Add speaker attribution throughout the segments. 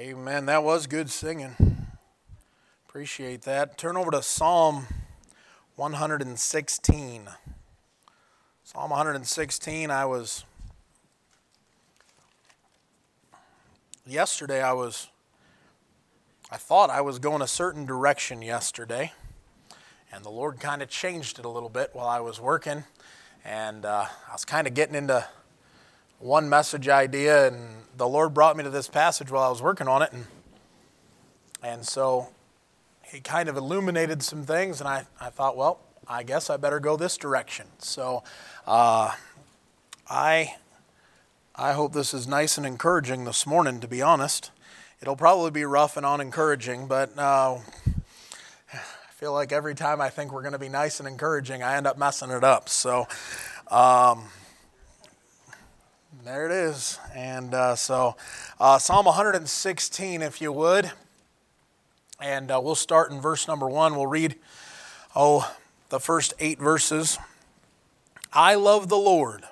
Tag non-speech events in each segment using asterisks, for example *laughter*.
Speaker 1: Amen. That was good singing. Appreciate that. Turn over to Psalm 116. Psalm 116, I was. Yesterday, I was. I thought I was going a certain direction yesterday, and the Lord kind of changed it a little bit while I was working, and uh, I was kind of getting into one message idea, and the Lord brought me to this passage while I was working on it, and and so He kind of illuminated some things, and I, I thought, well, I guess I better go this direction. So uh, I I hope this is nice and encouraging this morning. To be honest, it'll probably be rough and unencouraging, but. Uh, I feel like every time I think we're going to be nice and encouraging, I end up messing it up. So, um, there it is. And uh, so, uh, Psalm 116, if you would. And uh, we'll start in verse number one. We'll read, oh, the first eight verses. I love the Lord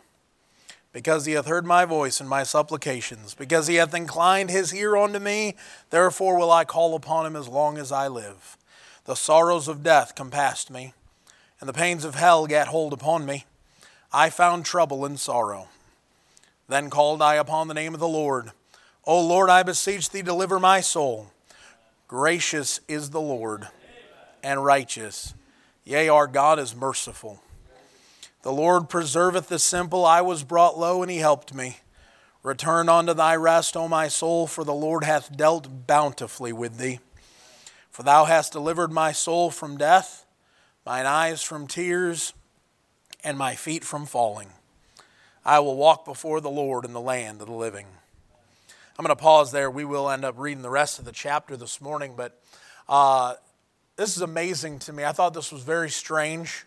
Speaker 1: because he hath heard my voice and my supplications, because he hath inclined his ear unto me, therefore will I call upon him as long as I live. The sorrows of death compassed me, and the pains of hell gat hold upon me. I found trouble and sorrow. Then called I upon the name of the Lord. O Lord, I beseech thee, deliver my soul. Gracious is the Lord, and righteous. Yea, our God is merciful. The Lord preserveth the simple. I was brought low, and he helped me. Return unto thy rest, O my soul, for the Lord hath dealt bountifully with thee. For thou hast delivered my soul from death, mine eyes from tears, and my feet from falling. I will walk before the Lord in the land of the living. I'm going to pause there. We will end up reading the rest of the chapter this morning, but uh, this is amazing to me. I thought this was very strange,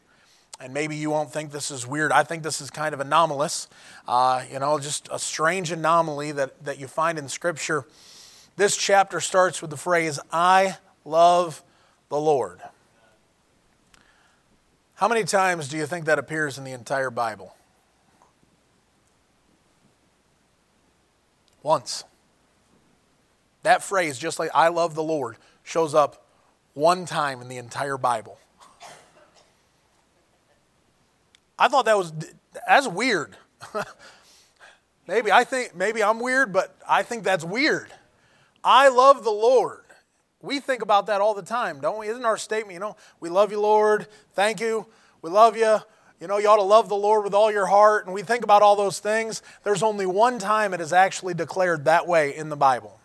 Speaker 1: and maybe you won't think this is weird. I think this is kind of anomalous, uh, you know, just a strange anomaly that, that you find in Scripture. This chapter starts with the phrase, I love the Lord. How many times do you think that appears in the entire Bible? Once. That phrase, just like I love the Lord, shows up one time in the entire Bible. I thought that was that's weird. *laughs* maybe I think maybe I'm weird, but I think that's weird. I love the Lord. We think about that all the time, don't we? Isn't our statement, you know, we love you, Lord. Thank you. We love you. You know, you ought to love the Lord with all your heart, and we think about all those things. There's only one time it is actually declared that way in the Bible.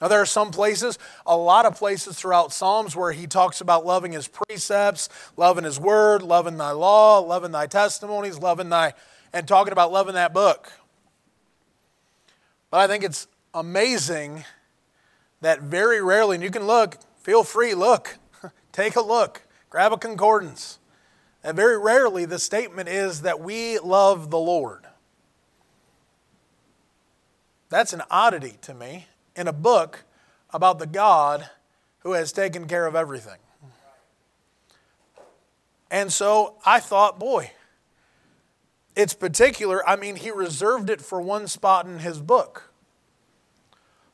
Speaker 1: Now, there are some places, a lot of places throughout Psalms where he talks about loving his precepts, loving his word, loving thy law, loving thy testimonies, loving thy, and talking about loving that book. But I think it's amazing that very rarely, and you can look, feel free, look, *laughs* take a look, grab a concordance. And very rarely the statement is that we love the Lord. That's an oddity to me in a book about the God who has taken care of everything. And so I thought, boy, it's particular. I mean, he reserved it for one spot in his book.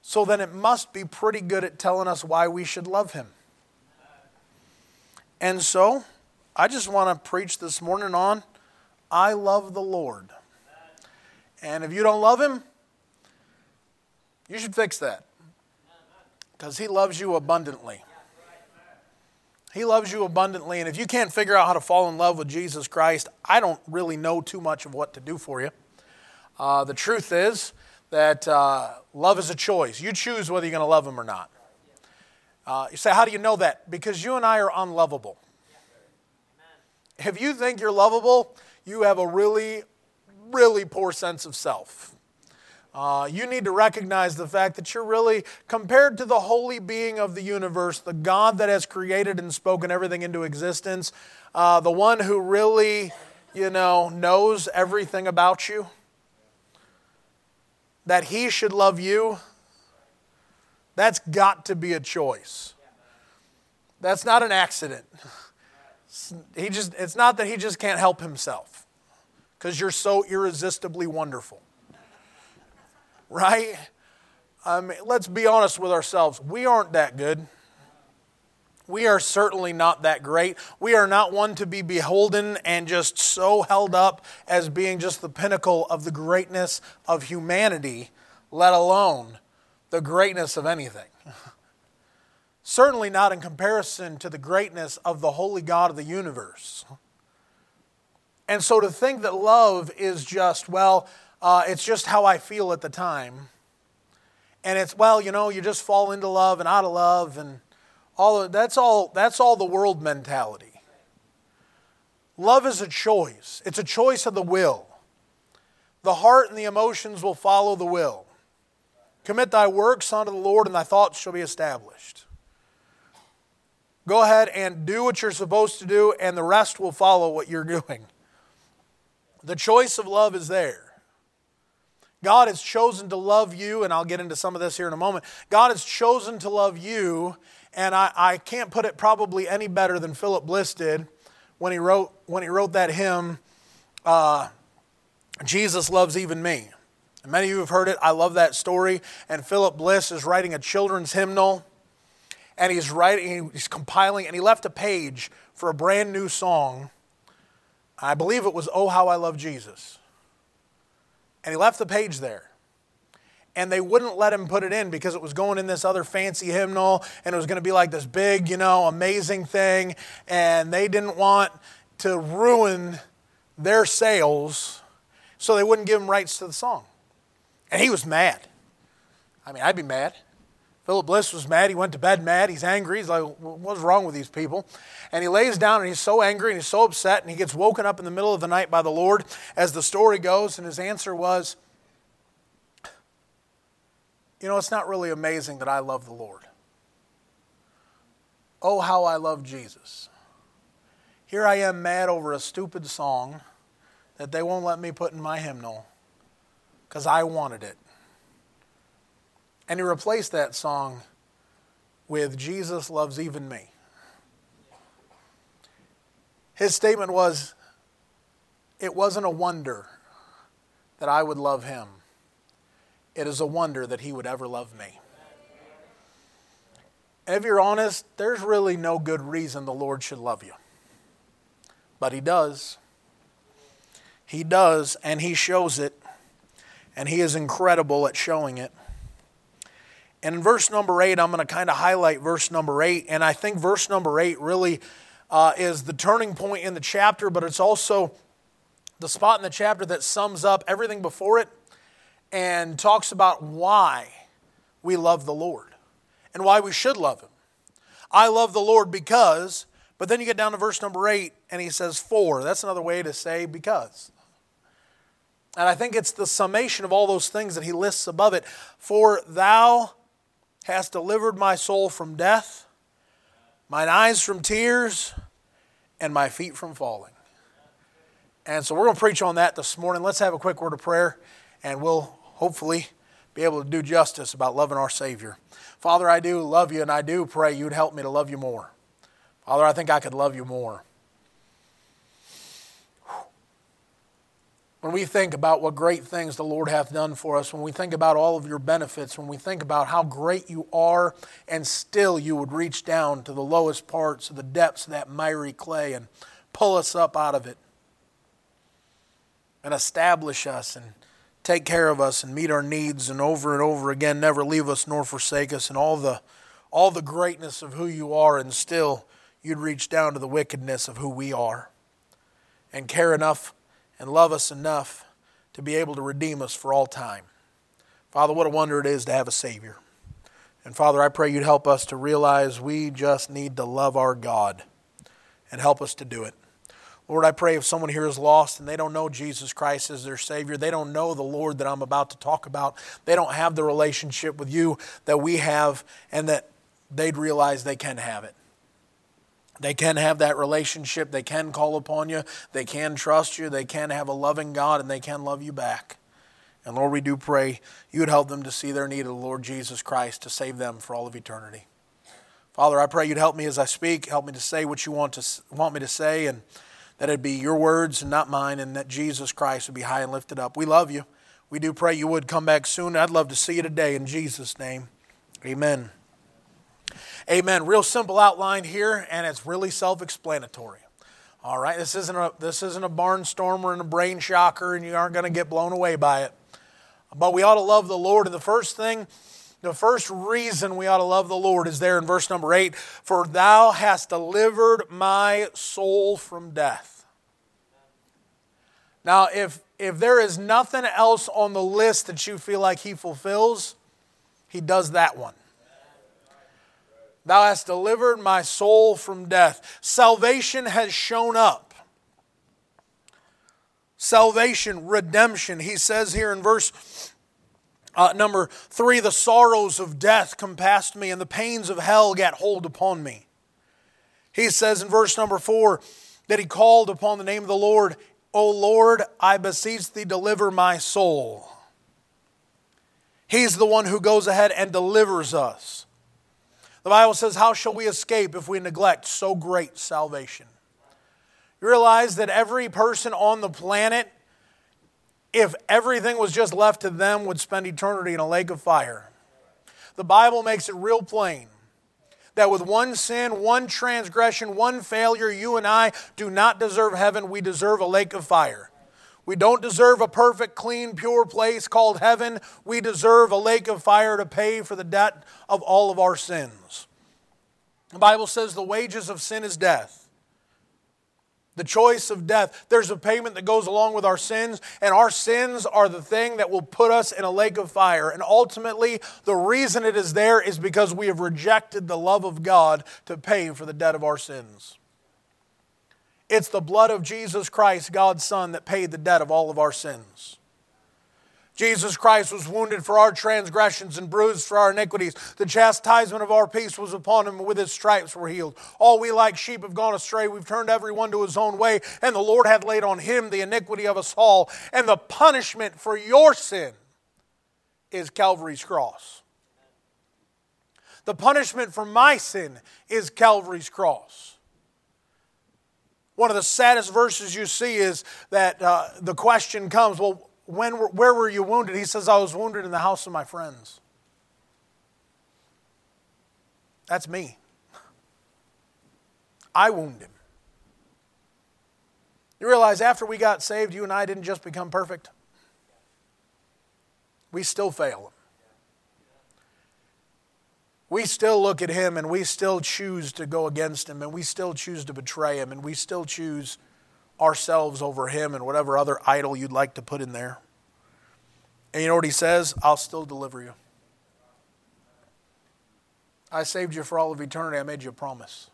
Speaker 1: So then it must be pretty good at telling us why we should love him. And so I just want to preach this morning on I love the Lord. And if you don't love Him, you should fix that. Because He loves you abundantly. He loves you abundantly. And if you can't figure out how to fall in love with Jesus Christ, I don't really know too much of what to do for you. Uh, the truth is that uh, love is a choice. You choose whether you're going to love Him or not. Uh, you say, How do you know that? Because you and I are unlovable. If you think you're lovable, you have a really, really poor sense of self. Uh, you need to recognize the fact that you're really, compared to the holy being of the universe, the God that has created and spoken everything into existence, uh, the one who really, you know, knows everything about you, that he should love you, that's got to be a choice. That's not an accident. He just, it's not that he just can't help himself because you're so irresistibly wonderful. Right? I mean, let's be honest with ourselves. We aren't that good. We are certainly not that great. We are not one to be beholden and just so held up as being just the pinnacle of the greatness of humanity, let alone the greatness of anything. *laughs* certainly not in comparison to the greatness of the holy God of the universe. And so to think that love is just, well, uh, it's just how I feel at the time. And it's, well, you know, you just fall into love and out of love and all of, that's all that's all the world mentality. Love is a choice. It's a choice of the will. The heart and the emotions will follow the will. Commit thy works unto the Lord, and thy thoughts shall be established. Go ahead and do what you're supposed to do, and the rest will follow what you're doing. The choice of love is there. God has chosen to love you, and I'll get into some of this here in a moment. God has chosen to love you, and I, I can't put it probably any better than Philip Bliss did when he wrote, when he wrote that hymn, uh, Jesus Loves Even Me. And many of you have heard it. I love that story. And Philip Bliss is writing a children's hymnal, and he's writing, he's compiling, and he left a page for a brand new song. I believe it was Oh How I Love Jesus. And he left the page there and they wouldn't let him put it in because it was going in this other fancy hymnal and it was going to be like this big, you know, amazing thing. And they didn't want to ruin their sales, so they wouldn't give him rights to the song. And he was mad. I mean, I'd be mad. Philip Bliss was mad. He went to bed mad. He's angry. He's like, what's wrong with these people? And he lays down and he's so angry and he's so upset and he gets woken up in the middle of the night by the Lord as the story goes. And his answer was, you know, it's not really amazing that I love the Lord. Oh, how I love Jesus. Here I am mad over a stupid song that they won't let me put in my hymnal because I wanted it. And he replaced that song with Jesus Loves Even Me. His statement was, It wasn't a wonder that I would love him. It is a wonder that he would ever love me. If you're honest, there's really no good reason the Lord should love you. But he does. He does, and he shows it. And he is incredible at showing it. And in verse number eight, I'm going to kind of highlight verse number eight. And I think verse number eight really uh, is the turning point in the chapter, but it's also the spot in the chapter that sums up everything before it and talks about why we love the Lord and why we should love Him. I love the Lord because, but then you get down to verse number eight and he says, for. That's another way to say because. And I think it's the summation of all those things that he lists above it. For thou hast delivered my soul from death, mine eyes from tears, and my feet from falling. And so we're going to preach on that this morning. Let's have a quick word of prayer, and we'll hopefully be able to do justice about loving our Savior. Father, I do love you, and I do pray you'd help me to love you more. Father, I think I could love you more. When we think about what great things the Lord hath done for us, when we think about all of your benefits, when we think about how great you are, and still you would reach down to the lowest parts of the depths of that miry clay and pull us up out of it. And establish us and take care of us and meet our needs and over and over again never leave us nor forsake us. And all the all the greatness of who you are and still you'd reach down to the wickedness of who we are. And care enough and love us enough to be able to redeem us for all time. Father, what a wonder it is to have a Savior. And Father, I pray you'd help us to realize we just need to love our God and help us to do it. Lord, I pray if someone here is lost and they don't know Jesus Christ as their Savior, they don't know the Lord that I'm about to talk about, they don't have the relationship with you that we have, and that they'd realize they can have it. They can have that relationship, they can call upon you, they can trust you, they can have a loving God, and they can love you back. And Lord, we do pray you would help them to see their need of the Lord Jesus Christ to save them for all of eternity. Father, I pray you'd help me as I speak, help me to say what you want, to, want me to say, and that it be your words and not mine, and that Jesus Christ would be high and lifted up. We love you. We do pray you would come back soon. I'd love to see you today in Jesus' name. Amen. Amen. Real simple outline here, and it's really self explanatory. All right, this isn't a this isn't a barnstormer and a brain shocker, and you aren't going to get blown away by it. But we ought to love the Lord, and the first thing, the first reason we ought to love the Lord is there in verse number eight. For Thou hast delivered my soul from death. Now, if if there is nothing else on the list that you feel like he fulfills, he does that one. Thou hast delivered my soul from death. Salvation has shown up. Salvation, redemption. He says here in verse uh, number three the sorrows of death compassed me, and the pains of hell got hold upon me. He says in verse number four that he called upon the name of the Lord O Lord, I beseech thee, deliver my soul. He's the one who goes ahead and delivers us. The Bible says, How shall we escape if we neglect so great salvation? You realize that every person on the planet, if everything was just left to them, would spend eternity in a lake of fire. The Bible makes it real plain that with one sin, one transgression, one failure, you and I do not deserve heaven. We deserve a lake of fire. We don't deserve a perfect, clean, pure place called heaven. We deserve a lake of fire to pay for the debt of all of our sins. The Bible says the wages of sin is death the choice of death. There's a payment that goes along with our sins, and our sins are the thing that will put us in a lake of fire. And ultimately, the reason it is there is because we have rejected the love of God to pay for the debt of our sins. It's the blood of Jesus Christ, God's Son, that paid the debt of all of our sins. Jesus Christ was wounded for our transgressions and bruised for our iniquities. The chastisement of our peace was upon him, and with his stripes were healed. All we like sheep have gone astray. We've turned every one to his own way, and the Lord hath laid on him the iniquity of us all. And the punishment for your sin is Calvary's cross. The punishment for my sin is Calvary's cross. One of the saddest verses you see is that uh, the question comes, well, when, where were you wounded? He says, I was wounded in the house of my friends. That's me. I wound him. You realize after we got saved, you and I didn't just become perfect. We still fail. We still look at him and we still choose to go against him and we still choose to betray him and we still choose ourselves over him and whatever other idol you'd like to put in there. And you know what he says? I'll still deliver you. I saved you for all of eternity. I made you a promise.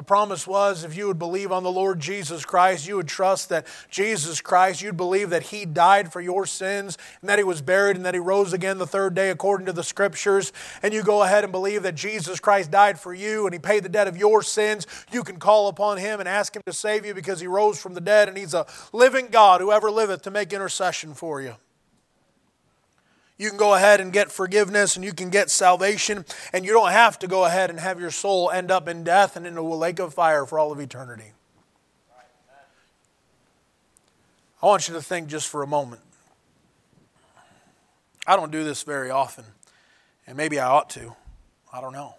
Speaker 1: The promise was if you would believe on the Lord Jesus Christ, you would trust that Jesus Christ, you'd believe that He died for your sins and that He was buried and that He rose again the third day according to the Scriptures, and you go ahead and believe that Jesus Christ died for you and He paid the debt of your sins, you can call upon Him and ask Him to save you because He rose from the dead and He's a living God who ever liveth to make intercession for you. You can go ahead and get forgiveness and you can get salvation, and you don't have to go ahead and have your soul end up in death and into a lake of fire for all of eternity. I want you to think just for a moment. I don't do this very often, and maybe I ought to. I don't know.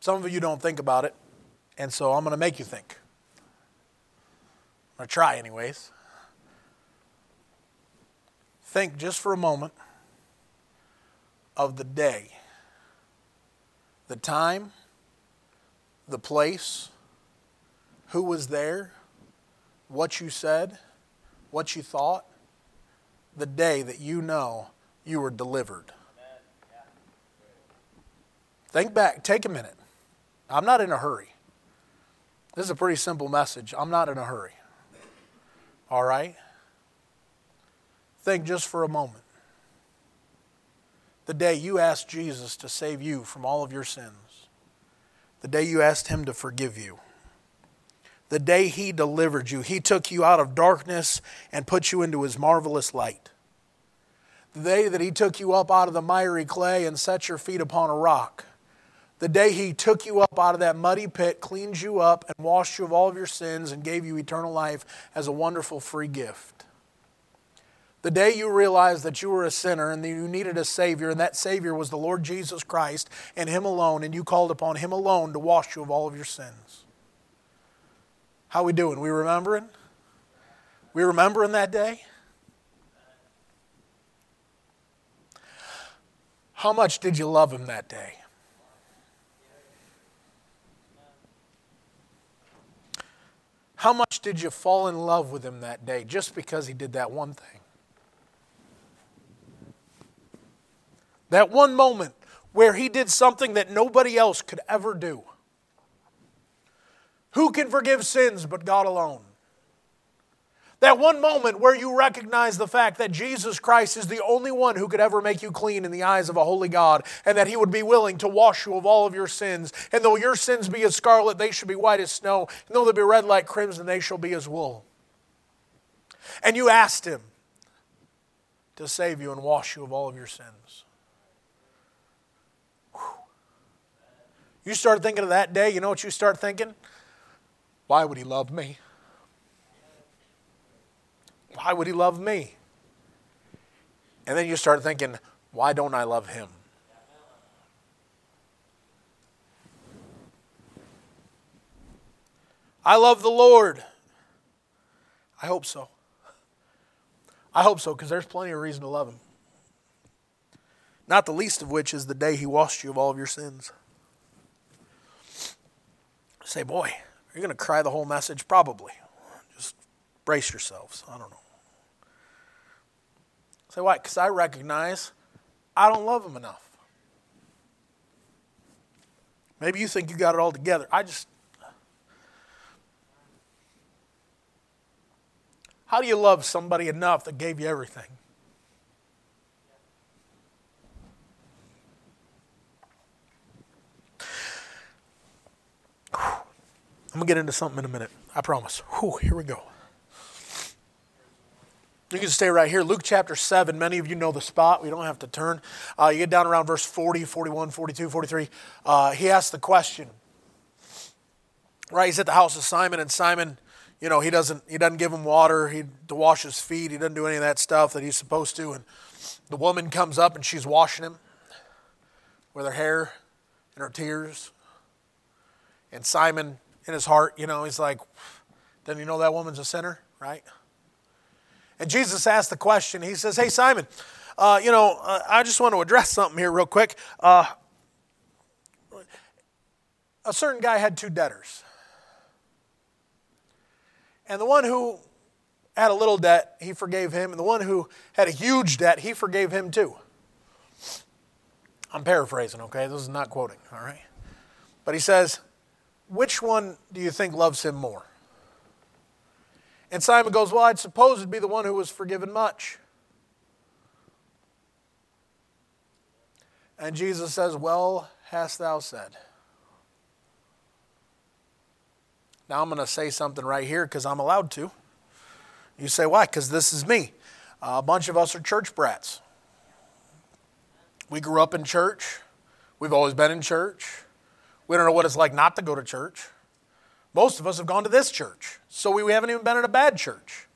Speaker 1: Some of you don't think about it, and so I'm going to make you think. I'm going to try, anyways think just for a moment of the day, the time, the place, who was there, what you said, what you thought, the day that you know you were delivered. Think back, take a minute. I'm not in a hurry. This is a pretty simple message. I'm not in a hurry. All right? Think just for a moment. The day you asked Jesus to save you from all of your sins, the day you asked Him to forgive you, the day He delivered you, He took you out of darkness and put you into His marvelous light. The day that He took you up out of the miry clay and set your feet upon a rock. The day He took you up out of that muddy pit, cleaned you up, and washed you of all of your sins and gave you eternal life as a wonderful free gift The day you realized that you were a sinner and that you needed a Savior, and that Savior was the Lord Jesus Christ and Him alone, and you called upon Him alone to wash you of all of your sins. How we doing? We remembering? We remembering that day? How much did you love Him that day? How much did you fall in love with Him that day just because He did that one thing? That one moment where he did something that nobody else could ever do. Who can forgive sins but God alone? That one moment where you recognize the fact that Jesus Christ is the only one who could ever make you clean in the eyes of a holy God, and that He would be willing to wash you of all of your sins. And though your sins be as scarlet, they shall be white as snow. And though they be red like crimson, they shall be as wool. And you asked Him to save you and wash you of all of your sins. You start thinking of that day, you know what you start thinking? Why would he love me? Why would he love me? And then you start thinking, why don't I love him? I love the Lord. I hope so. I hope so because there's plenty of reason to love him. Not the least of which is the day he washed you of all of your sins. Say, boy, are you going to cry the whole message? Probably. Just brace yourselves. I don't know. Say, why? Because I recognize I don't love him enough. Maybe you think you got it all together. I just. How do you love somebody enough that gave you everything? I'm to get into something in a minute. I promise. Whew, here we go. You can stay right here. Luke chapter 7. Many of you know the spot. We don't have to turn. Uh, you get down around verse 40, 41, 42, 43. Uh, he asks the question. Right? He's at the house of Simon, and Simon, you know, he doesn't he doesn't give him water he, to wash his feet. He doesn't do any of that stuff that he's supposed to. And the woman comes up and she's washing him with her hair and her tears. And Simon in his heart, you know, he's like, then you know that woman's a sinner, right? And Jesus asked the question. He says, Hey, Simon, uh, you know, uh, I just want to address something here real quick. Uh, a certain guy had two debtors. And the one who had a little debt, he forgave him. And the one who had a huge debt, he forgave him too. I'm paraphrasing, okay? This is not quoting, all right? But he says, which one do you think loves him more? And Simon goes, Well, I'd suppose it'd be the one who was forgiven much. And Jesus says, Well, hast thou said. Now I'm going to say something right here because I'm allowed to. You say, Why? Because this is me. a bunch of us are church brats. We grew up in church, we've always been in church. We don't know what it's like not to go to church. Most of us have gone to this church, so we, haven't even been in a bad church.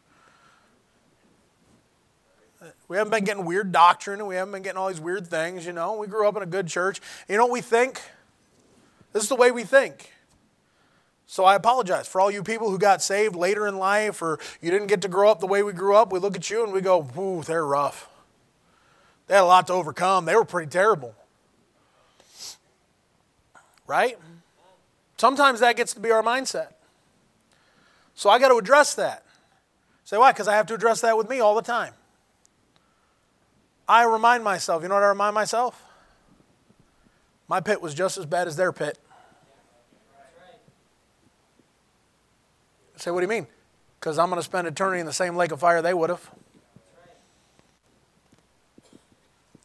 Speaker 1: We haven't been getting weird doctrine and we haven't been getting all these weird things, you know. We grew up in a good church. You know what we think? This is the way we think. So I apologize for all you people who got saved later in life or you didn't get to grow up the way we grew up. We look at you and we go, ooh, they're rough. They had a lot to overcome. They were pretty terrible right? Sometimes that gets to be our mindset. So I got to address that. Say why? Because I have to address that with me all the time. I remind myself, you know what I remind myself? My pit was just as bad as their pit. say, what do you mean? Because I'm going to spend eternity in the same lake of fire they would have.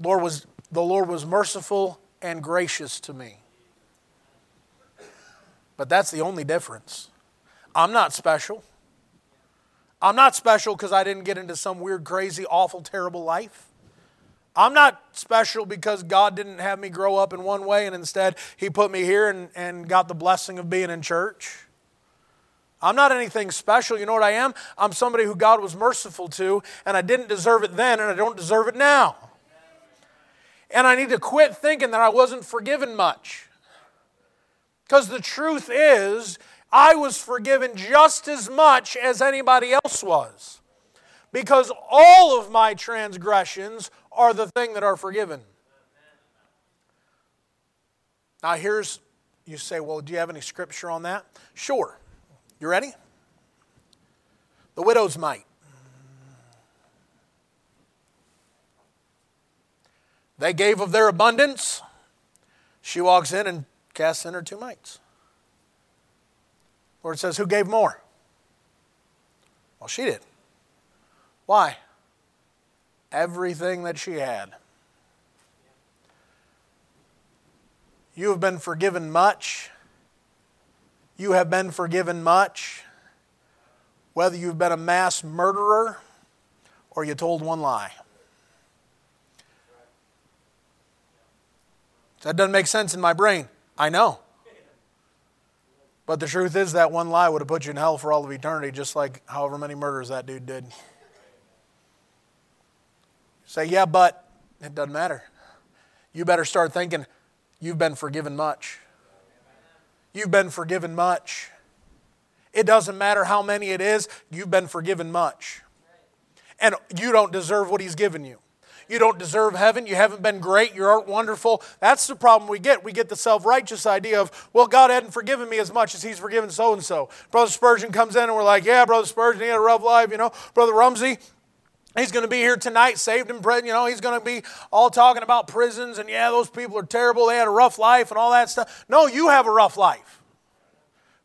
Speaker 1: Lord was, the Lord was merciful and gracious to me. But that's the only difference. I'm not special. I'm not special because I didn't get into some weird, crazy, awful, terrible life. I'm not special because God didn't have me grow up in one way and instead He put me here and, and got the blessing of being in church. I'm not anything special. You know what I am? I'm somebody who God was merciful to, and I didn't deserve it then, and I don't deserve it now. And I need to quit thinking that I wasn't forgiven much. Because the truth is, I was forgiven just as much as anybody else was. Because all of my transgressions are the thing that are forgiven. Now, here's, you say, well, do you have any scripture on that? Sure. You ready? The widow's mite. They gave of their abundance. She walks in and casts in her two mites. Lord says, Who gave more? Well, she did. Why? Everything that she had. You have been forgiven much you have been forgiven much, whether you've been a mass murderer or you told one lie. That doesn't make sense in my brain. I know. But the truth is, that one lie would have put you in hell for all of eternity, just like however many murders that dude did. Say, yeah, but it doesn't matter. You better start thinking, you've been forgiven much. You've been forgiven much. It doesn't matter how many it is, you've been forgiven much. And you don't deserve what He's given you. You don't deserve heaven. You haven't been great. You aren't wonderful. That's the problem we get. We get the self righteous idea of, well, God hadn't forgiven me as much as He's forgiven so and so. Brother Spurgeon comes in and we're like, yeah, Brother Spurgeon, he had a rough life, you know. Brother Rumsey, He's going to be here tonight, saved in prison. You know, he's going to be all talking about prisons and yeah, those people are terrible. They had a rough life and all that stuff. No, you have a rough life.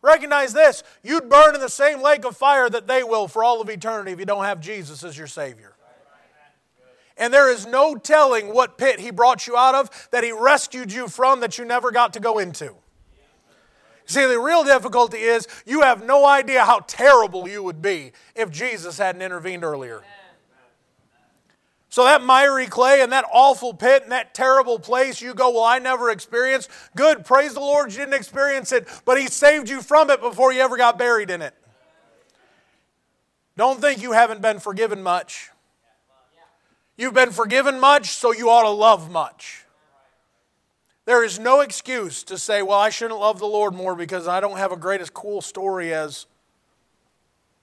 Speaker 1: Recognize this you'd burn in the same lake of fire that they will for all of eternity if you don't have Jesus as your Savior. And there is no telling what pit He brought you out of, that He rescued you from, that you never got to go into. See, the real difficulty is you have no idea how terrible you would be if Jesus hadn't intervened earlier. So that miry clay and that awful pit and that terrible place, you go, Well, I never experienced. Good, praise the Lord, you didn't experience it, but He saved you from it before you ever got buried in it. Don't think you haven't been forgiven much. You've been forgiven much, so you ought to love much. There is no excuse to say, Well, I shouldn't love the Lord more because I don't have a great as cool story as.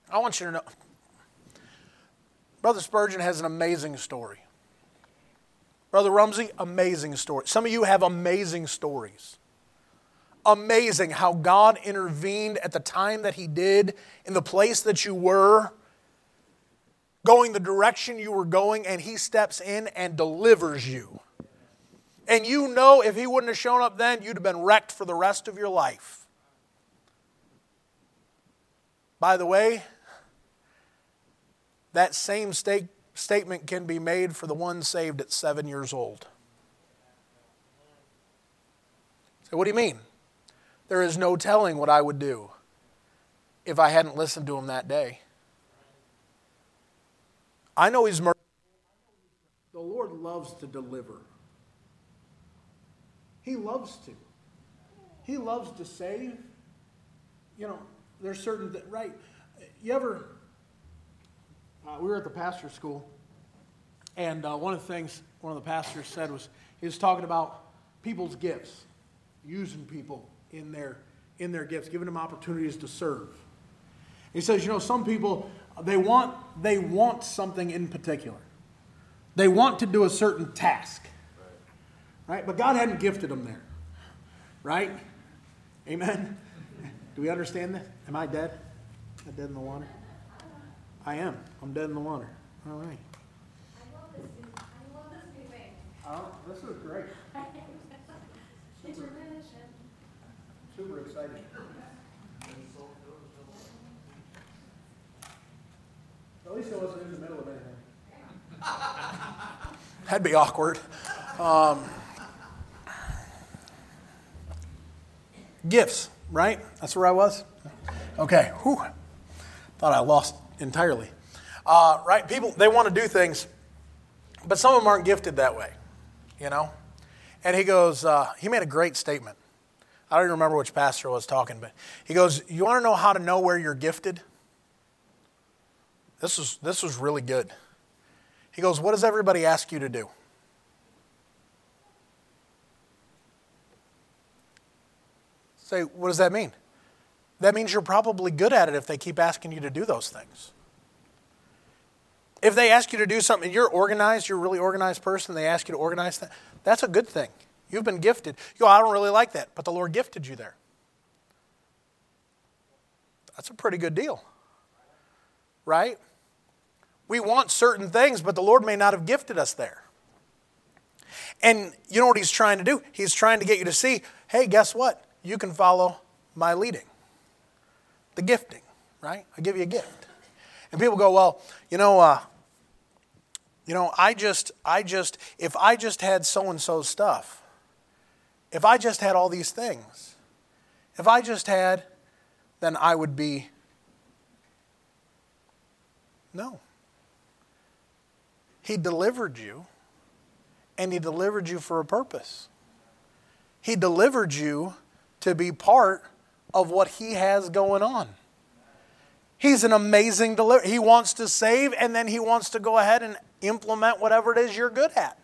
Speaker 1: I want you to know Brother Spurgeon has an amazing story. Brother Rumsey, amazing story. Some of you have amazing stories. Amazing how God intervened at the time that He did, in the place that you were, going the direction you were going, and He steps in and delivers you. And you know if He wouldn't have shown up then, you'd have been wrecked for the rest of your life. By the way, that same state, statement can be made for the one saved at seven years old. So, what do you mean? There is no telling what I would do if I hadn't listened to him that day. I know he's merciful. The Lord loves to deliver. He loves to. He loves to save. You know, there's certain that right. You ever uh, we were at the pastor school, and uh, one of the things one of the pastors said was he was talking about people's gifts, using people in their in their gifts, giving them opportunities to serve. He says, you know, some people they want they want something in particular. They want to do a certain task. Right? But God hadn't gifted them there. Right? Amen. Do we understand this? Am I dead? Am I dead in the water? I am. I'm dead in the water. All right. Oh, this is great. Super, *laughs* super exciting. At least Wasn't in the middle of anything. *laughs* That'd be awkward. Um, gifts, right? That's where I was? Okay. Whew. Thought I lost entirely. Uh, right? People, they want to do things, but some of them aren't gifted that way, you know? And he goes, uh, he made a great statement. I don't even remember which pastor was talking, but he goes, You want to know how to know where you're gifted? This was, this was really good. He goes, What does everybody ask you to do? Say, what does that mean? That means you're probably good at it if they keep asking you to do those things. If they ask you to do something, you're organized, you're a really organized person, they ask you to organize that, that's a good thing. You've been gifted. You go, I don't really like that, but the Lord gifted you there. That's a pretty good deal. Right? We want certain things, but the Lord may not have gifted us there. And you know what He's trying to do? He's trying to get you to see hey, guess what? You can follow my leading, the gifting, right? I give you a gift. And people go, well, you know, uh, you know, I just, I just, if I just had so and so stuff, if I just had all these things, if I just had, then I would be. No. He delivered you, and He delivered you for a purpose. He delivered you to be part of what He has going on. He's an amazing deliverer. He wants to save, and then He wants to go ahead and implement whatever it is you're good at.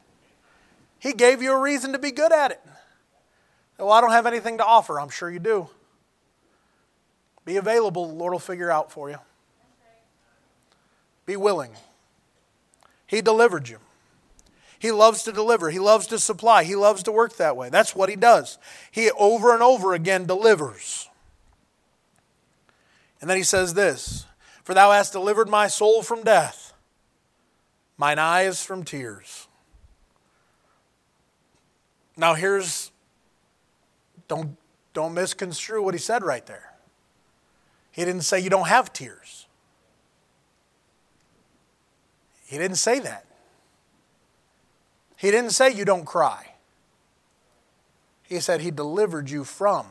Speaker 1: He gave you a reason to be good at it. Well, I don't have anything to offer. I'm sure you do. Be available, the Lord will figure out for you. Be willing. He delivered you. He loves to deliver. He loves to supply. He loves to work that way. That's what he does. He over and over again delivers. And then he says this For thou hast delivered my soul from death, mine eyes from tears. Now, here's don't, don't misconstrue what he said right there. He didn't say you don't have tears. He didn't say that. He didn't say you don't cry. He said he delivered you from.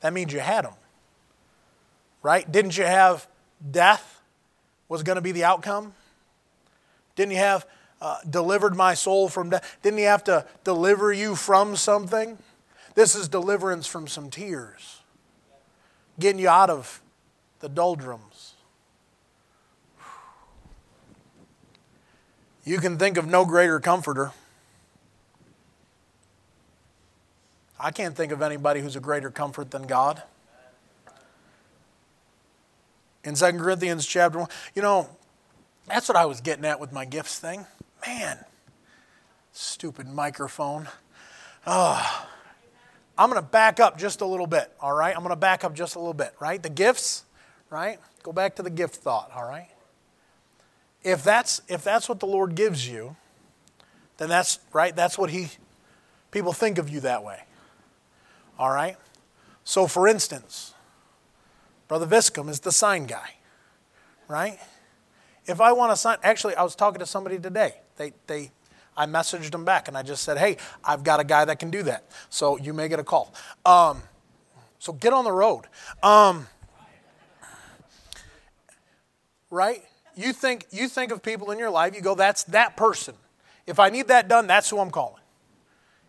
Speaker 1: That means you had them. Right? Didn't you have death was going to be the outcome? Didn't you have uh, delivered my soul from death? Didn't he have to deliver you from something? This is deliverance from some tears, getting you out of the doldrums. You can think of no greater comforter. I can't think of anybody who's a greater comfort than God. In 2 Corinthians chapter 1, you know, that's what I was getting at with my gifts thing. Man, stupid microphone. Oh, I'm going to back up just a little bit, all right? I'm going to back up just a little bit, right? The gifts, right? Go back to the gift thought, all right? If that's if that's what the Lord gives you, then that's right, that's what he people think of you that way. All right? So for instance, Brother Viscom is the sign guy, right? If I want to sign, actually, I was talking to somebody today. They, they I messaged them back and I just said, hey, I've got a guy that can do that. So you may get a call. Um, so get on the road. Um, right? You think, you think of people in your life, you go, that's that person. If I need that done, that's who I'm calling.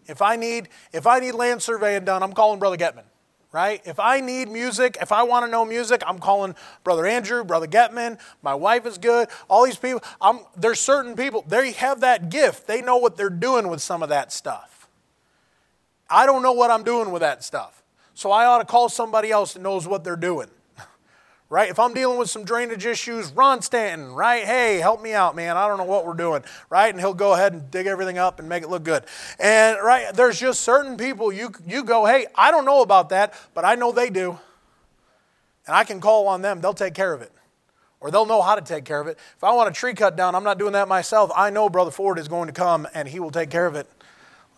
Speaker 1: If I need, if I need land surveying done, I'm calling Brother Getman right? If I need music, if I want to know music, I'm calling Brother Andrew, Brother Getman. My wife is good. All these people, I'm, there's certain people, they have that gift. They know what they're doing with some of that stuff. I don't know what I'm doing with that stuff. So I ought to call somebody else that knows what they're doing right? If I'm dealing with some drainage issues, Ron Stanton, right? Hey, help me out, man. I don't know what we're doing, right? And he'll go ahead and dig everything up and make it look good. And right, there's just certain people you you go, hey, I don't know about that, but I know they do, and I can call on them. They'll take care of it. Or they'll know how to take care of it. If I want a tree cut down, I'm not doing that myself. I know Brother Ford is going to come and he will take care of it.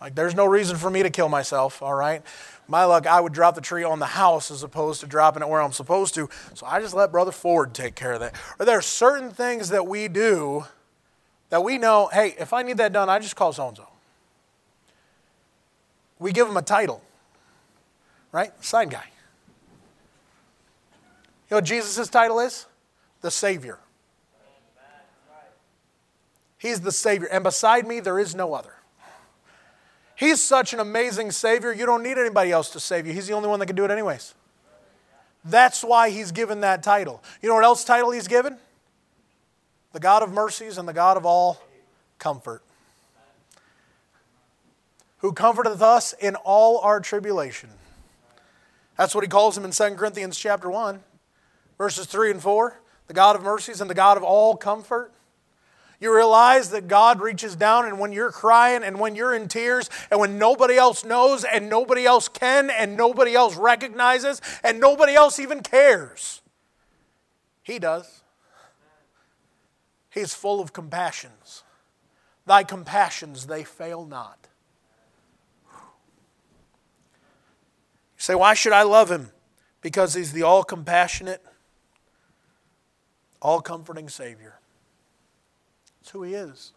Speaker 1: Like, there's no reason for me to kill myself, all right? My luck, I would drop the tree on the house as opposed to dropping it where I'm supposed to. So I just let Brother Ford take care of that. Or there are certain things that we do that we know, hey, if I need that done, I just call so and so. We give them a title, right? Sign guy. You know what Jesus' title is? The Savior. He's the Savior. And beside me, there is no other. He's such an amazing Savior, you don't need anybody else to save you. He's the only one that can do it, anyways. That's why He's given that title. You know what else title He's given? The God of mercies and the God of all comfort. Who comforteth us in all our tribulation. That's what he calls him in 2 Corinthians chapter 1, verses 3 and 4. The God of mercies and the God of all comfort. You realize that God reaches down, and when you're crying, and when you're in tears, and when nobody else knows, and nobody else can, and nobody else recognizes, and nobody else even cares, He does. He's full of compassions. Thy compassions, they fail not. You say, Why should I love Him? Because He's the all compassionate, all comforting Savior. That's who He is.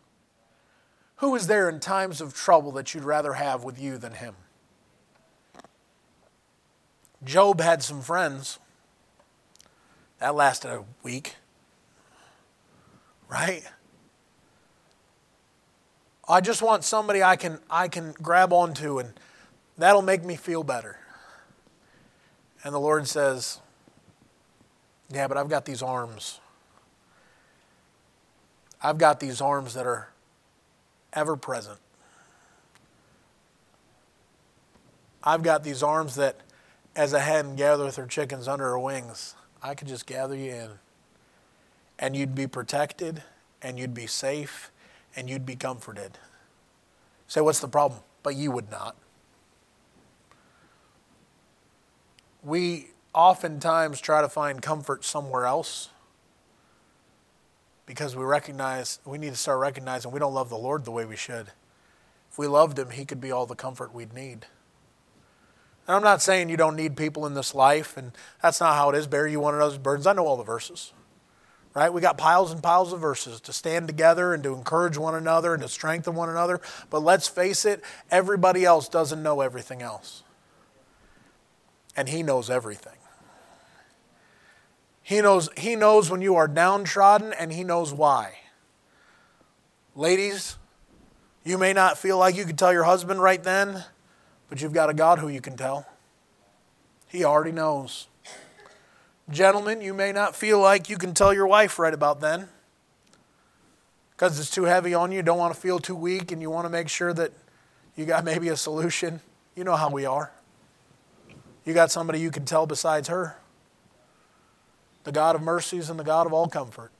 Speaker 1: Who is there in times of trouble that you'd rather have with you than Him? Job had some friends. That lasted a week. Right? I just want somebody I can I can grab onto and that'll make me feel better. And the Lord says, Yeah, but I've got these arms. I've got these arms that are ever present. I've got these arms that, as a hen gathereth her chickens under her wings, I could just gather you in. And you'd be protected, and you'd be safe, and you'd be comforted. Say, what's the problem? But you would not. We oftentimes try to find comfort somewhere else because we recognize we need to start recognizing we don't love the Lord the way we should. If we loved Him, He could be all the comfort we'd need. And I'm not saying you don't need people in this life, and that's not how it is. Bear you one another's burdens. I know all the verses, right? We got piles and piles of verses to stand together and to encourage one another and to strengthen one another. But let's face it, everybody else doesn't know everything else. And He knows everything. He knows, he knows when you are downtrodden and He knows why. Ladies, you may not feel like you could tell your husband right then, but you've got a God who you can tell. He already knows. Gentlemen, you may not feel like you can tell your wife right about then because it's too heavy on you. You don't want to feel too weak and you want to make sure that you got maybe a solution. You know how we are. You got somebody you can tell besides her the God of mercies and the God of all comfort.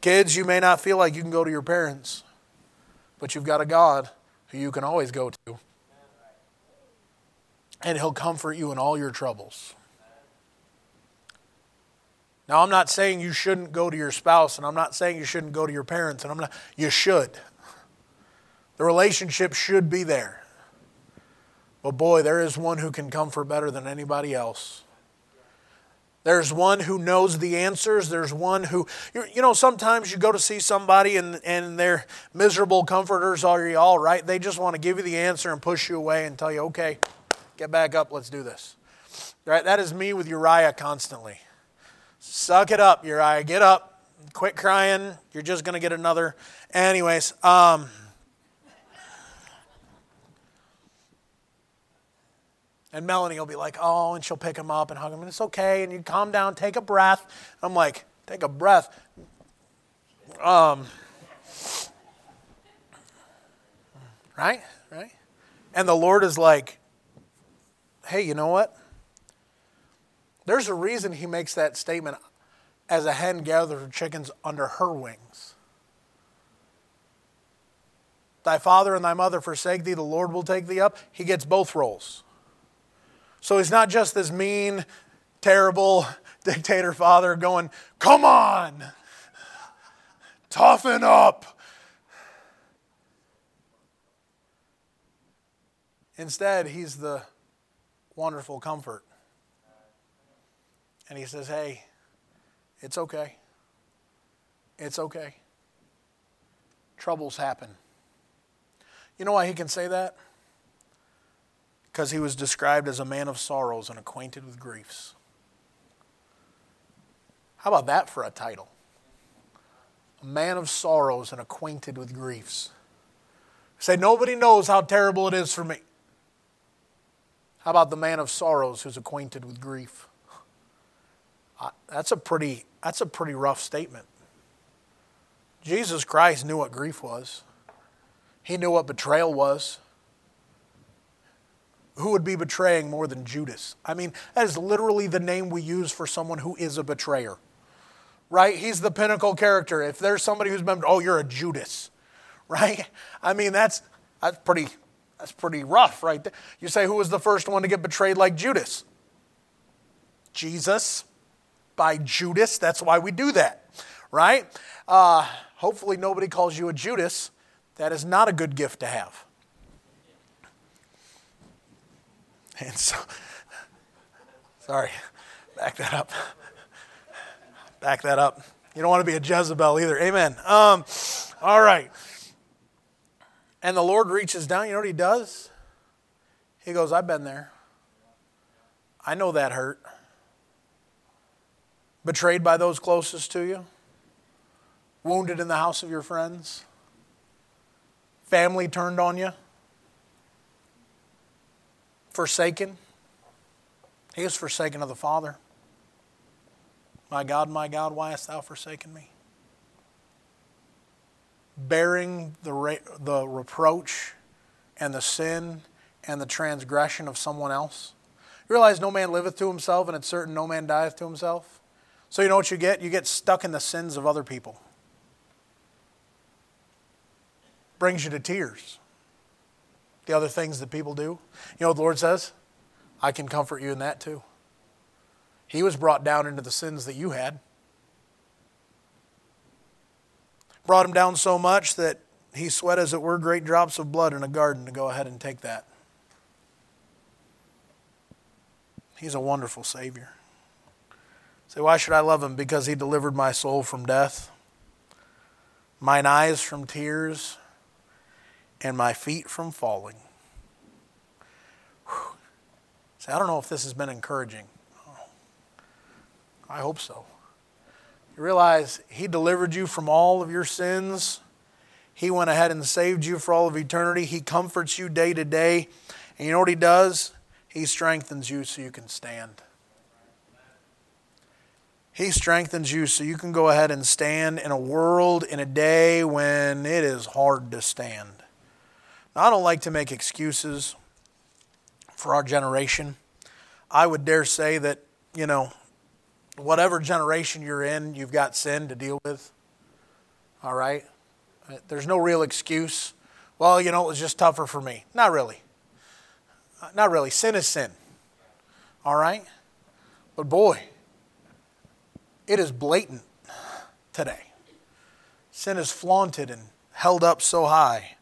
Speaker 1: Kids, you may not feel like you can go to your parents, but you've got a God who you can always go to. And He'll comfort you in all your troubles. Now, I'm not saying you shouldn't go to your spouse, and I'm not saying you shouldn't go to your parents, and I'm not, you should. The relationship should be there. But boy, there is one who can comfort better than anybody else. There's one who knows the answers. There's one who, you know, sometimes you go to see somebody and, and they're miserable comforters. Are you all right? They just want to give you the answer and push you away and tell you, okay, get back up, let's do this. Right? That is me with Uriah constantly. Suck it up, Uriah. Get up. Quit crying. You're just going to get another. Anyways, um, And Melanie will be like, oh, and she'll pick him up and hug him, and it's okay. And you calm down, take a breath. I'm like, take a breath. Um, right? Right? And the Lord is like, hey, you know what? There's a reason he makes that statement as a hen gathers her chickens under her wings. Thy father and thy mother forsake thee, the Lord will take thee up. He gets both roles. So he's not just this mean, terrible *laughs* dictator father going, Come on, toughen up. Instead, he's the wonderful comfort. And he says, Hey, it's okay. It's okay. Troubles happen. You know why he can say that? Because he was described as a man of sorrows and acquainted with griefs. How about that for a title? A man of sorrows and acquainted with griefs. Say, nobody knows how terrible it is for me. How about the man of sorrows who's acquainted with grief? That's a pretty that's a pretty rough statement. Jesus Christ knew what grief was. He knew what betrayal was. Who would be betraying more than Judas? I mean, that is literally the name we use for someone who is a betrayer. Right? He's the pinnacle character. If there's somebody who's been, oh, you're a Judas. *laughs* Right? I mean, that's that's pretty that's pretty rough, right? You say who was the first one to get betrayed like Judas? Jesus by Judas. That's why we do that, right? Uh, hopefully, nobody calls you a Judas. That is not a good gift to have. And so, sorry, back that up. Back that up. You don't want to be a Jezebel either. Amen. Um, all right. And the Lord reaches down. You know what he does? He goes, I've been there. I know that hurt. Betrayed by those closest to you? Wounded in the house of your friends? Family turned on you? Forsaken? He is forsaken of the Father. My God, my God, why hast thou forsaken me? Bearing the, re- the reproach and the sin and the transgression of someone else. You realize no man liveth to himself, and it's certain no man dieth to himself? So, you know what you get? You get stuck in the sins of other people. Brings you to tears. The other things that people do. You know what the Lord says? I can comfort you in that too. He was brought down into the sins that you had. Brought him down so much that he sweat, as it were, great drops of blood in a garden to go ahead and take that. He's a wonderful Savior. Say, why should I love him? Because he delivered my soul from death, mine eyes from tears, and my feet from falling. Whew. Say, I don't know if this has been encouraging. I hope so. You realize he delivered you from all of your sins. He went ahead and saved you for all of eternity. He comforts you day to day. And you know what he does? He strengthens you so you can stand. He strengthens you so you can go ahead and stand in a world, in a day when it is hard to stand. Now, I don't like to make excuses for our generation. I would dare say that, you know, whatever generation you're in, you've got sin to deal with. All right? There's no real excuse. Well, you know, it was just tougher for me. Not really. Not really. Sin is sin. All right? But boy, it is blatant today. Sin is flaunted and held up so high.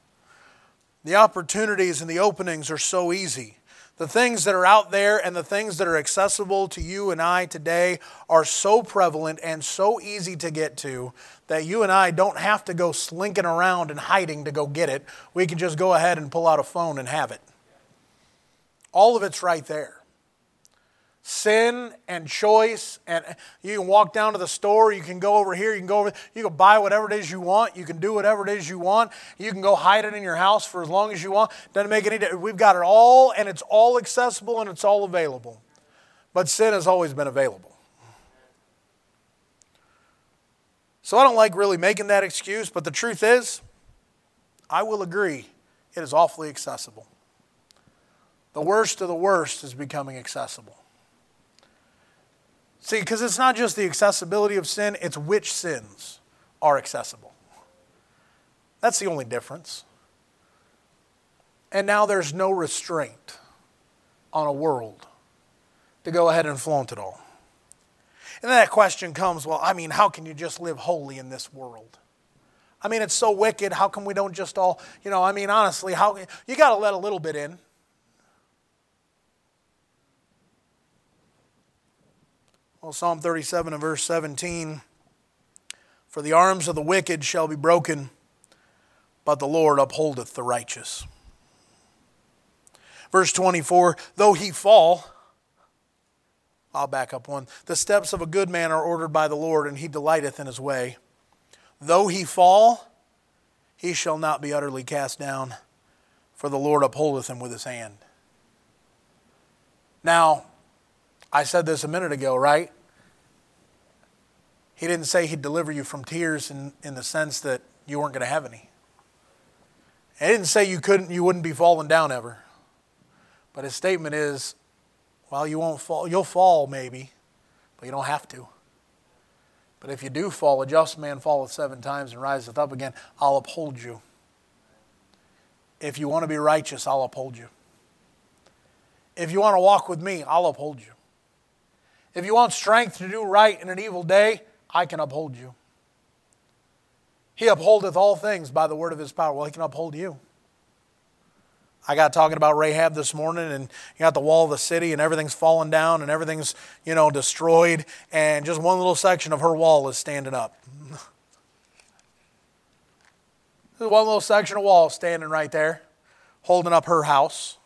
Speaker 1: The opportunities and the openings are so easy. The things that are out there and the things that are accessible to you and I today are so prevalent and so easy to get to that you and I don't have to go slinking around and hiding to go get it. We can just go ahead and pull out a phone and have it. All of it's right there sin and choice and you can walk down to the store you can go over here you can go over you can buy whatever it is you want you can do whatever it is you want you can go hide it in your house for as long as you want doesn't make any difference we've got it all and it's all accessible and it's all available but sin has always been available. So i don't like really making that excuse but the truth is i will agree it is awfully accessible. The worst of the worst is becoming accessible See, because it's not just the accessibility of sin, it's which sins are accessible. That's the only difference. And now there's no restraint on a world to go ahead and flaunt it all. And then that question comes well, I mean, how can you just live holy in this world? I mean, it's so wicked. How come we don't just all, you know, I mean, honestly, how you got to let a little bit in. Well, Psalm 37 and verse 17 For the arms of the wicked shall be broken, but the Lord upholdeth the righteous. Verse 24 Though he fall, I'll back up one. The steps of a good man are ordered by the Lord, and he delighteth in his way. Though he fall, he shall not be utterly cast down, for the Lord upholdeth him with his hand. Now, I said this a minute ago, right? He didn't say he'd deliver you from tears in, in the sense that you weren't going to have any. He didn't say you couldn't, you wouldn't be falling down ever. But his statement is, well, you won't fall. You'll fall maybe, but you don't have to. But if you do fall, a just man falleth seven times and riseth up again. I'll uphold you. If you want to be righteous, I'll uphold you. If you want to walk with me, I'll uphold you. If you want strength to do right in an evil day, I can uphold you. He upholdeth all things by the word of his power. Well, he can uphold you. I got talking about Rahab this morning, and you got the wall of the city, and everything's fallen down, and everything's, you know, destroyed, and just one little section of her wall is standing up. *laughs* There's one little section of wall standing right there, holding up her house.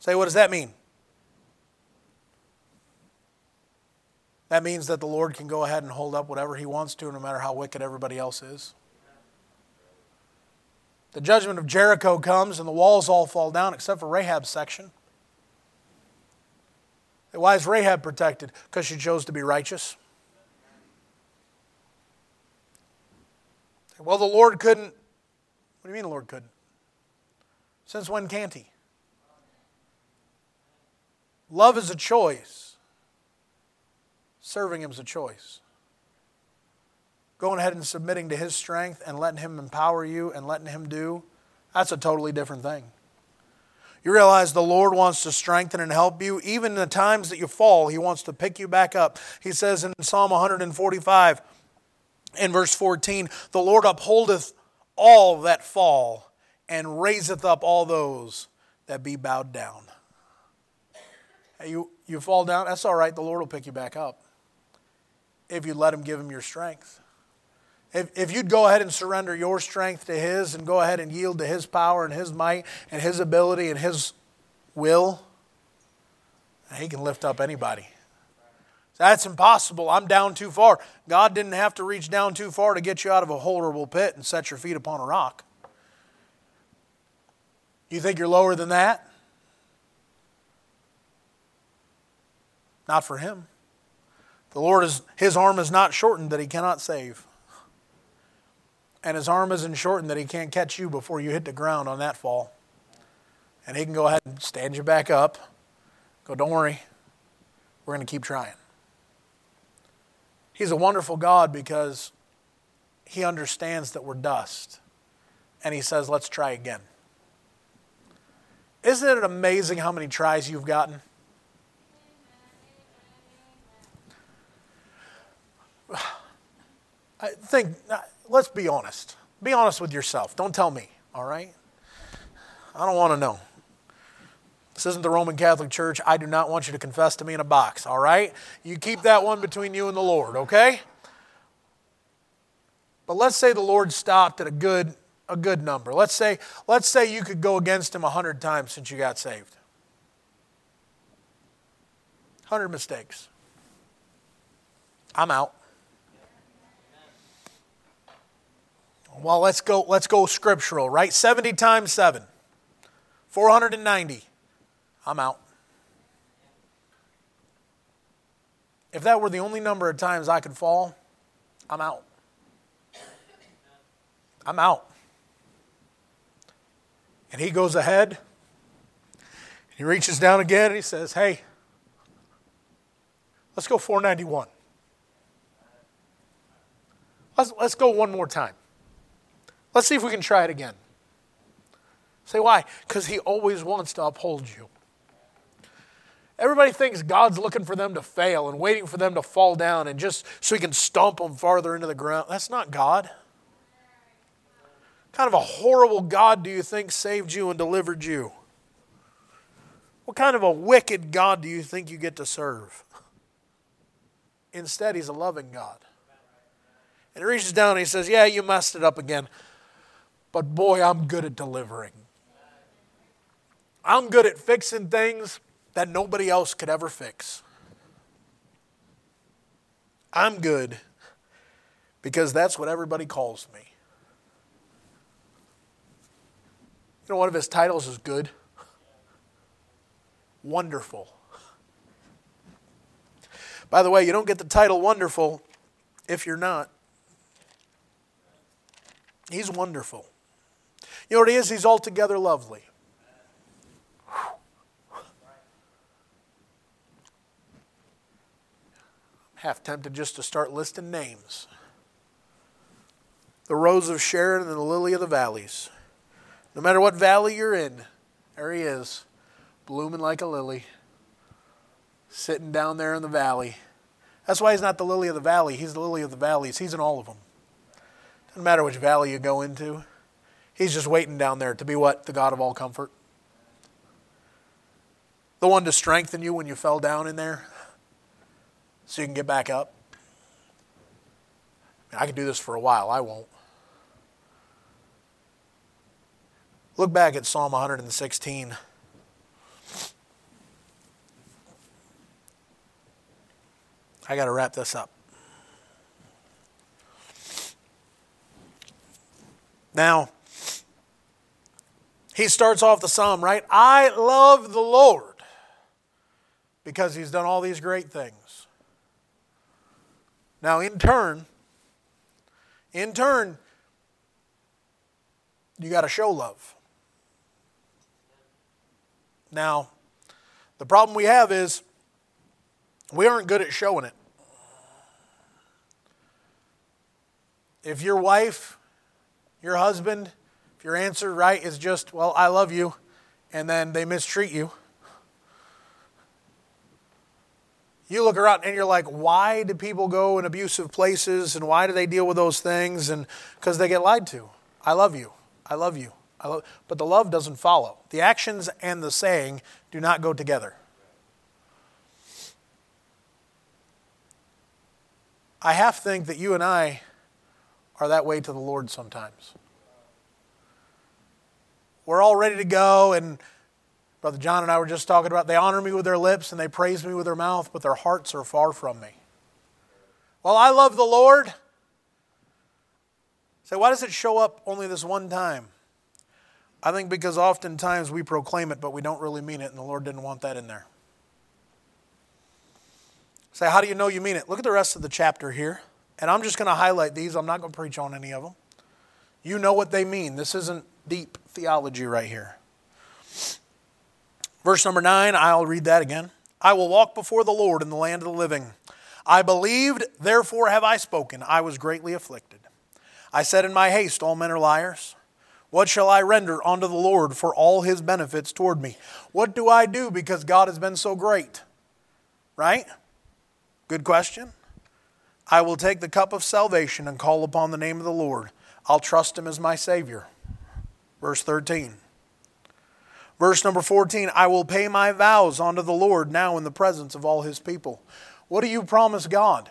Speaker 1: Say, what does that mean? That means that the Lord can go ahead and hold up whatever He wants to, no matter how wicked everybody else is. The judgment of Jericho comes and the walls all fall down except for Rahab's section. Why is Rahab protected? Because she chose to be righteous. Well, the Lord couldn't. What do you mean the Lord couldn't? Since when can't He? Love is a choice. Serving Him is a choice going ahead and submitting to His strength and letting Him empower you and letting Him do, that's a totally different thing. You realize the Lord wants to strengthen and help you. Even in the times that you fall, He wants to pick you back up. He says in Psalm 145, in verse 14, The Lord upholdeth all that fall and raiseth up all those that be bowed down. You, you fall down, that's all right. The Lord will pick you back up if you let Him give Him your strength. If, if you'd go ahead and surrender your strength to His and go ahead and yield to His power and His might and His ability and His will, He can lift up anybody. That's impossible. I'm down too far. God didn't have to reach down too far to get you out of a horrible pit and set your feet upon a rock. You think you're lower than that? Not for him. The Lord is his arm is not shortened that he cannot save and his arm isn't shortened that he can't catch you before you hit the ground on that fall. And he can go ahead and stand you back up. Go, don't worry, we're going to keep trying. He's a wonderful God because he understands that we're dust. And he says, let's try again. Isn't it amazing how many tries you've gotten? I think uh, let's be honest. Be honest with yourself. Don't tell me, all right? I don't want to know. This isn't the Roman Catholic Church. I do not want you to confess to me in a box, all right? You keep that one between you and the Lord, okay? But let's say the Lord stopped at a good a good number. Let's say let's say you could go against him a 100 times since you got saved. 100 mistakes. I'm out. Well, let's go, let's go scriptural, right? 70 times 7. 490. I'm out. If that were the only number of times I could fall, I'm out. I'm out. And he goes ahead. He reaches down again and he says, Hey, let's go 491. Let's, let's go one more time. Let's see if we can try it again. Say why? Because he always wants to uphold you. Everybody thinks God's looking for them to fail and waiting for them to fall down and just so he can stomp them farther into the ground. That's not God. What kind of a horrible God do you think saved you and delivered you? What kind of a wicked God do you think you get to serve? Instead, he's a loving God. And he reaches down and he says, Yeah, you messed it up again but boy, I'm good at delivering. I'm good at fixing things that nobody else could ever fix. I'm good because that's what everybody calls me. You know, one of his titles is good. Wonderful. By the way, you don't get the title wonderful if you're not. He's wonderful. You know what he is? He's altogether lovely. half tempted just to start listing names. The rose of Sharon and the lily of the valleys. No matter what valley you're in, there he is, blooming like a lily, sitting down there in the valley. That's why he's not the lily of the valley, he's the lily of the valleys. He's in all of them. Doesn't matter which valley you go into, he's just waiting down there to be what? The God of all comfort. The one to strengthen you when you fell down in there so you can get back up? I, mean, I could do this for a while. I won't. Look back at Psalm 116. I got to wrap this up. Now, he starts off the psalm, right? I love the Lord because he's done all these great things. Now, in turn, in turn, you got to show love. Now, the problem we have is we aren't good at showing it. If your wife, your husband, your answer right is just, well, I love you, and then they mistreat you, you look around and you're like, why do people go in abusive places and why do they deal with those things? And because they get lied to. I love you. I love you. I love, but the love doesn't follow. The actions and the saying do not go together. I half think that you and I are that way to the Lord sometimes. We're all ready to go and Brother John and I were just talking about they honor me with their lips and they praise me with their mouth, but their hearts are far from me. Well, I love the Lord. Say, so why does it show up only this one time? I think because oftentimes we proclaim it, but we don't really mean it, and the Lord didn't want that in there. Say, how do you know you mean it? Look at the rest of the chapter here. And I'm just going to highlight these. I'm not going to preach on any of them. You know what they mean. This isn't deep theology right here. Verse number nine, I'll read that again. I will walk before the Lord in the land of the living. I believed, therefore have I spoken. I was greatly afflicted. I said in my haste, All men are liars. What shall I render unto the Lord for all his benefits toward me? What do I do because God has been so great? Right? Good question. I will take the cup of salvation and call upon the name of the Lord. I'll trust him as my Savior. Verse 13. Verse number 14 I will pay my vows unto the Lord now in the presence of all his people. What do you promise God?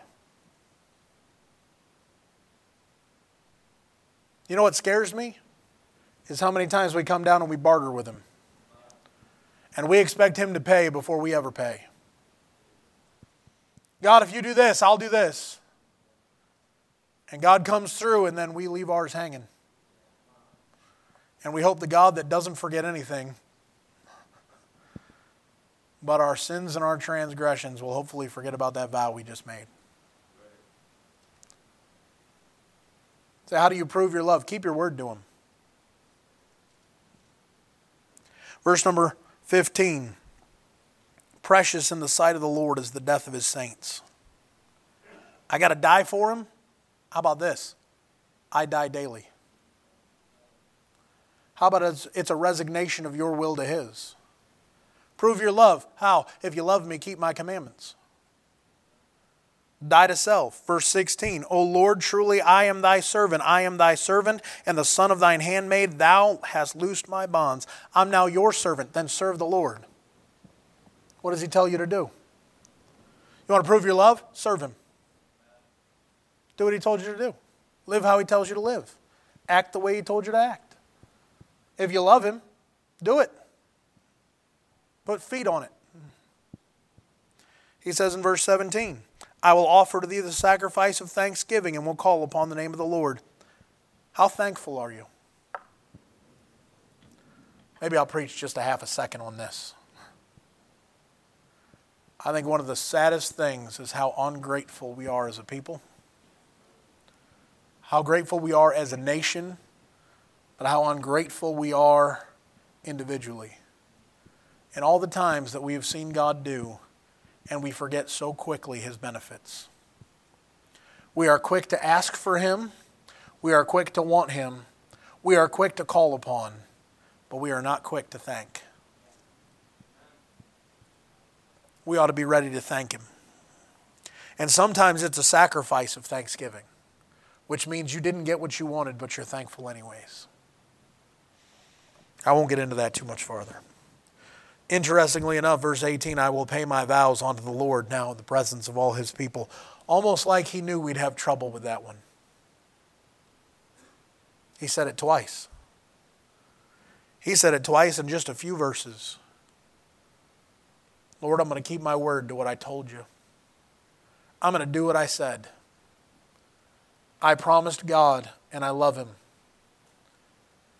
Speaker 1: You know what scares me? Is how many times we come down and we barter with him. And we expect him to pay before we ever pay. God, if you do this, I'll do this. And God comes through, and then we leave ours hanging. And we hope the God that doesn't forget anything but our sins and our transgressions will hopefully forget about that vow we just made. So, how do you prove your love? Keep your word to Him. Verse number 15 Precious in the sight of the Lord is the death of His saints. I got to die for Him? How about this? I die daily. How about it's a resignation of your will to His? Prove your love. How? If you love me, keep my commandments. Die to self. Verse sixteen. 16 O Lord, truly I am thy servant. I am thy servant and the son of thine handmaid. Thou hast loosed my bonds. I'm now your servant. Then serve the Lord. What does he tell you to do? You want to prove your love? Serve him. Do what he told you to do. Live how he tells you to live. Act the way he told you to act. If you love him, do it. Put feet on it. He says in verse 17, I will offer to thee the sacrifice of thanksgiving and will call upon the name of the Lord. How thankful are you? Maybe I'll preach just a half a second on this. I think one of the saddest things is how ungrateful we are as a people, how grateful we are as a nation, but how ungrateful we are individually. And all the times that we have seen God do, and we forget so quickly his benefits. We are quick to ask for him, we are quick to want him, we are quick to call upon, but we are not quick to thank. we ought to be ready to thank Him. And sometimes it's a sacrifice of thanksgiving, which means you didn't get what you wanted, but you're thankful anyways. I won't get into that too much farther. Interestingly enough, verse 18 I will pay my vows unto the Lord now in the presence of all his people. Almost like he knew we'd have trouble with that one. He said it twice. He said it twice in just a few verses. Lord, I'm going to keep my word to what I told you. I'm going to do what I said. I promised God and I love Him.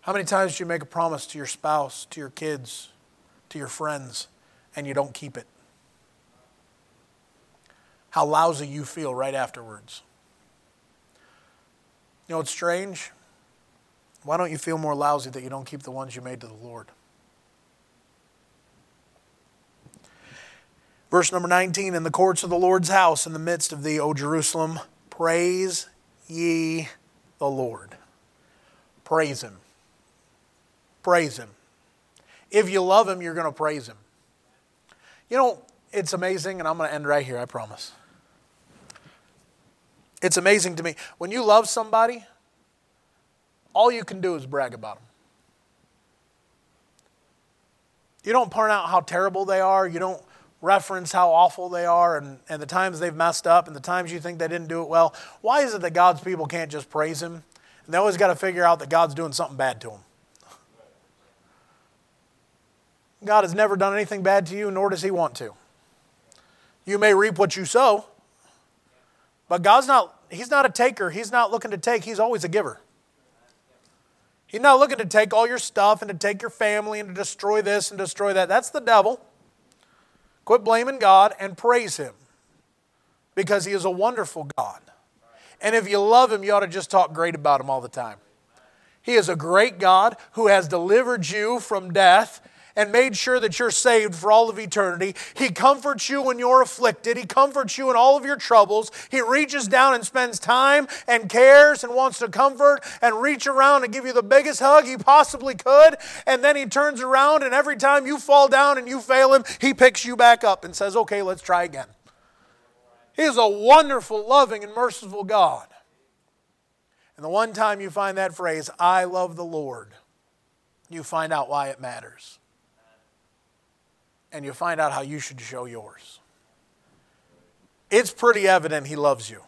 Speaker 1: How many times do you make a promise to your spouse, to your kids, to your friends, and you don't keep it? How lousy you feel right afterwards. You know what's strange? Why don't you feel more lousy that you don't keep the ones you made to the Lord? Verse number 19 In the courts of the Lord's house, in the midst of thee, O Jerusalem, praise ye the Lord. Praise him. Praise him. If you love him, you're going to praise him. You know, it's amazing, and I'm going to end right here, I promise. It's amazing to me. When you love somebody, all you can do is brag about them. You don't point out how terrible they are. You don't reference how awful they are and, and the times they've messed up and the times you think they didn't do it well. Why is it that God's people can't just praise Him? And they always got to figure out that God's doing something bad to them. God has never done anything bad to you, nor does He want to. You may reap what you sow, but God's not, He's not a taker. He's not looking to take, He's always a giver. He's not looking to take all your stuff and to take your family and to destroy this and destroy that. That's the devil. Quit blaming God and praise Him because He is a wonderful God. And if you love Him, you ought to just talk great about Him all the time. He is a great God who has delivered you from death and made sure that you're saved for all of eternity. He comforts you when you're afflicted. He comforts you in all of your troubles. He reaches down and spends time and cares and wants to comfort and reach around and give you the biggest hug he possibly could. And then he turns around and every time you fall down and you fail him, he picks you back up and says, Okay, let's try again. He is a wonderful, loving, and merciful God. And the one time you find that phrase, I love the Lord, you find out why it matters and you'll find out how you should show yours. It's pretty evident He loves you.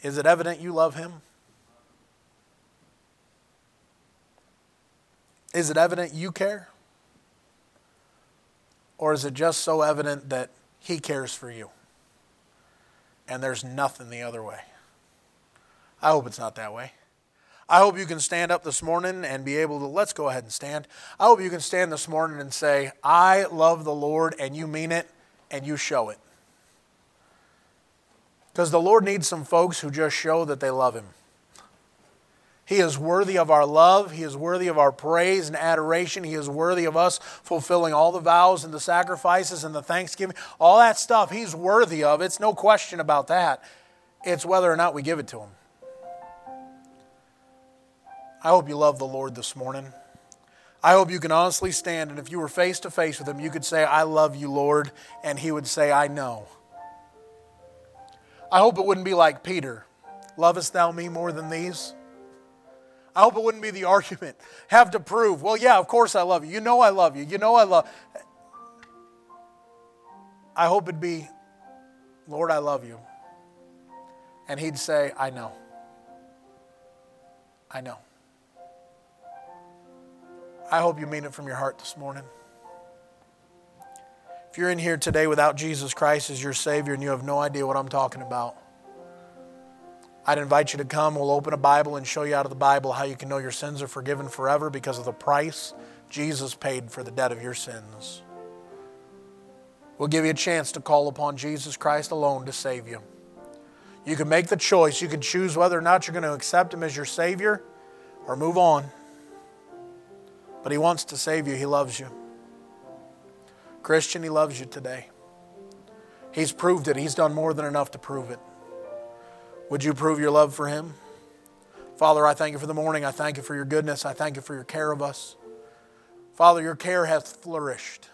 Speaker 1: Is it evident you love Him? Is it evident you care? Or is it just so evident that He cares for you? And there's nothing the other way. I hope it's not that way. I hope you can stand up this morning and be able to, let's go ahead and stand. I hope you can stand this morning and say, I love the Lord, and you mean it, and you show it. Because the Lord needs some folks who just show that they love Him. He is worthy of our love. He is worthy of our praise and adoration. He is worthy of us fulfilling all the vows and the sacrifices and the thanksgiving. All that stuff, He's worthy of. It's no question about that. It's whether or not we give it to Him. I hope you love the Lord this morning. I hope you can honestly stand, and if you were face to face with Him, you could say, I love you, Lord, and He would say, I know. I hope it wouldn't be like Peter Lovest thou me more than these? I hope it wouldn't be the *laughs* argument. Have to prove, well, yeah, of course I love you. You know I love you. You know I love. I hope it'd be, Lord, I love you. And he'd say, I know. I know. I hope you mean it from your heart this morning. If you're in here today without Jesus Christ as your Savior and you have no idea what I'm talking about, I'd invite you to come. We'll open a Bible and show you out of the Bible how you can know your sins are forgiven forever because of the price Jesus paid for the debt of your sins. We'll give you a chance to call upon Jesus Christ alone to save you. You can make the choice. You can choose whether or not you're going to accept Him as your Savior or move on. But He wants to save you, He loves you. Christian, He loves you today. He's proved it, He's done more than enough to prove it. Would you prove your love for Him? Father, I thank you for the morning. I thank you for your goodness. I thank you for your care of us. Father, your care hath flourished.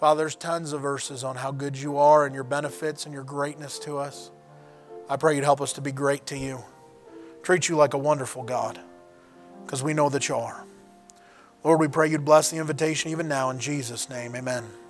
Speaker 1: Father, there's tons of verses on how good you are and your benefits and your greatness to us. I pray you'd help us to be great to you. Treat you like a wonderful God, because we know that you are. Lord, we pray you'd bless the invitation even now in Jesus' name. Amen.